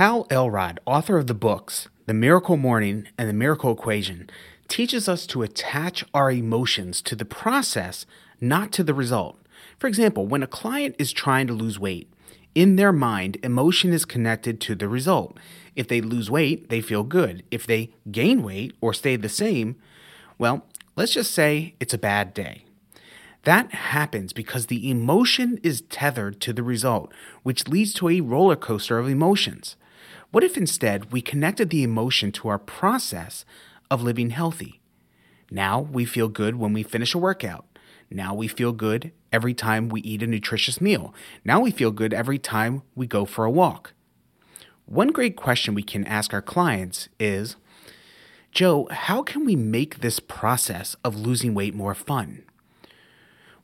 Hal Elrod, author of the books The Miracle Morning and The Miracle Equation, teaches us to attach our emotions to the process, not to the result. For example, when a client is trying to lose weight, in their mind, emotion is connected to the result. If they lose weight, they feel good. If they gain weight or stay the same, well, let's just say it's a bad day. That happens because the emotion is tethered to the result, which leads to a roller coaster of emotions. What if instead we connected the emotion to our process of living healthy? Now we feel good when we finish a workout. Now we feel good every time we eat a nutritious meal. Now we feel good every time we go for a walk. One great question we can ask our clients is Joe, how can we make this process of losing weight more fun?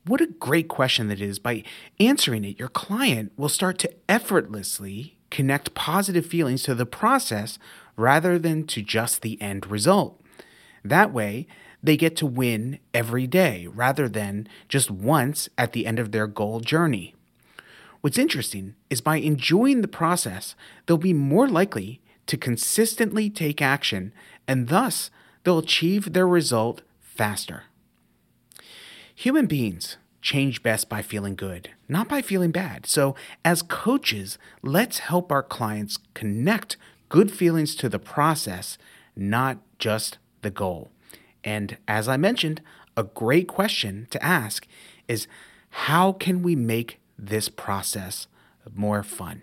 What a great question that is. By answering it, your client will start to effortlessly connect positive feelings to the process rather than to just the end result. That way, they get to win every day rather than just once at the end of their goal journey. What's interesting is by enjoying the process, they'll be more likely to consistently take action and thus they'll achieve their result faster. Human beings change best by feeling good, not by feeling bad. So, as coaches, let's help our clients connect good feelings to the process, not just the goal. And as I mentioned, a great question to ask is how can we make this process more fun?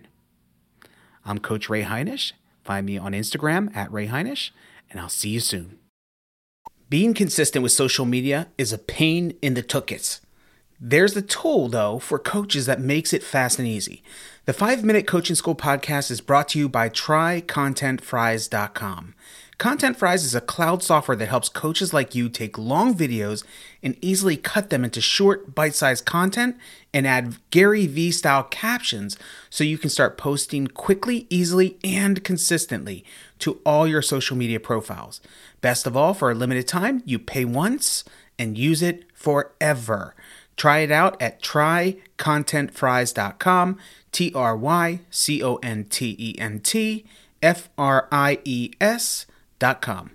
I'm Coach Ray Heinisch. Find me on Instagram at Ray Heinisch, and I'll see you soon. Being consistent with social media is a pain in the tuchus. There's the tool, though, for coaches that makes it fast and easy. The 5 Minute Coaching School podcast is brought to you by TryContentFries.com. Content Fries is a cloud software that helps coaches like you take long videos and easily cut them into short, bite sized content and add Gary Vee style captions so you can start posting quickly, easily, and consistently to all your social media profiles. Best of all, for a limited time, you pay once and use it forever. Try it out at trycontentfries.com, T R Y C O N T E N T F R I E S.com.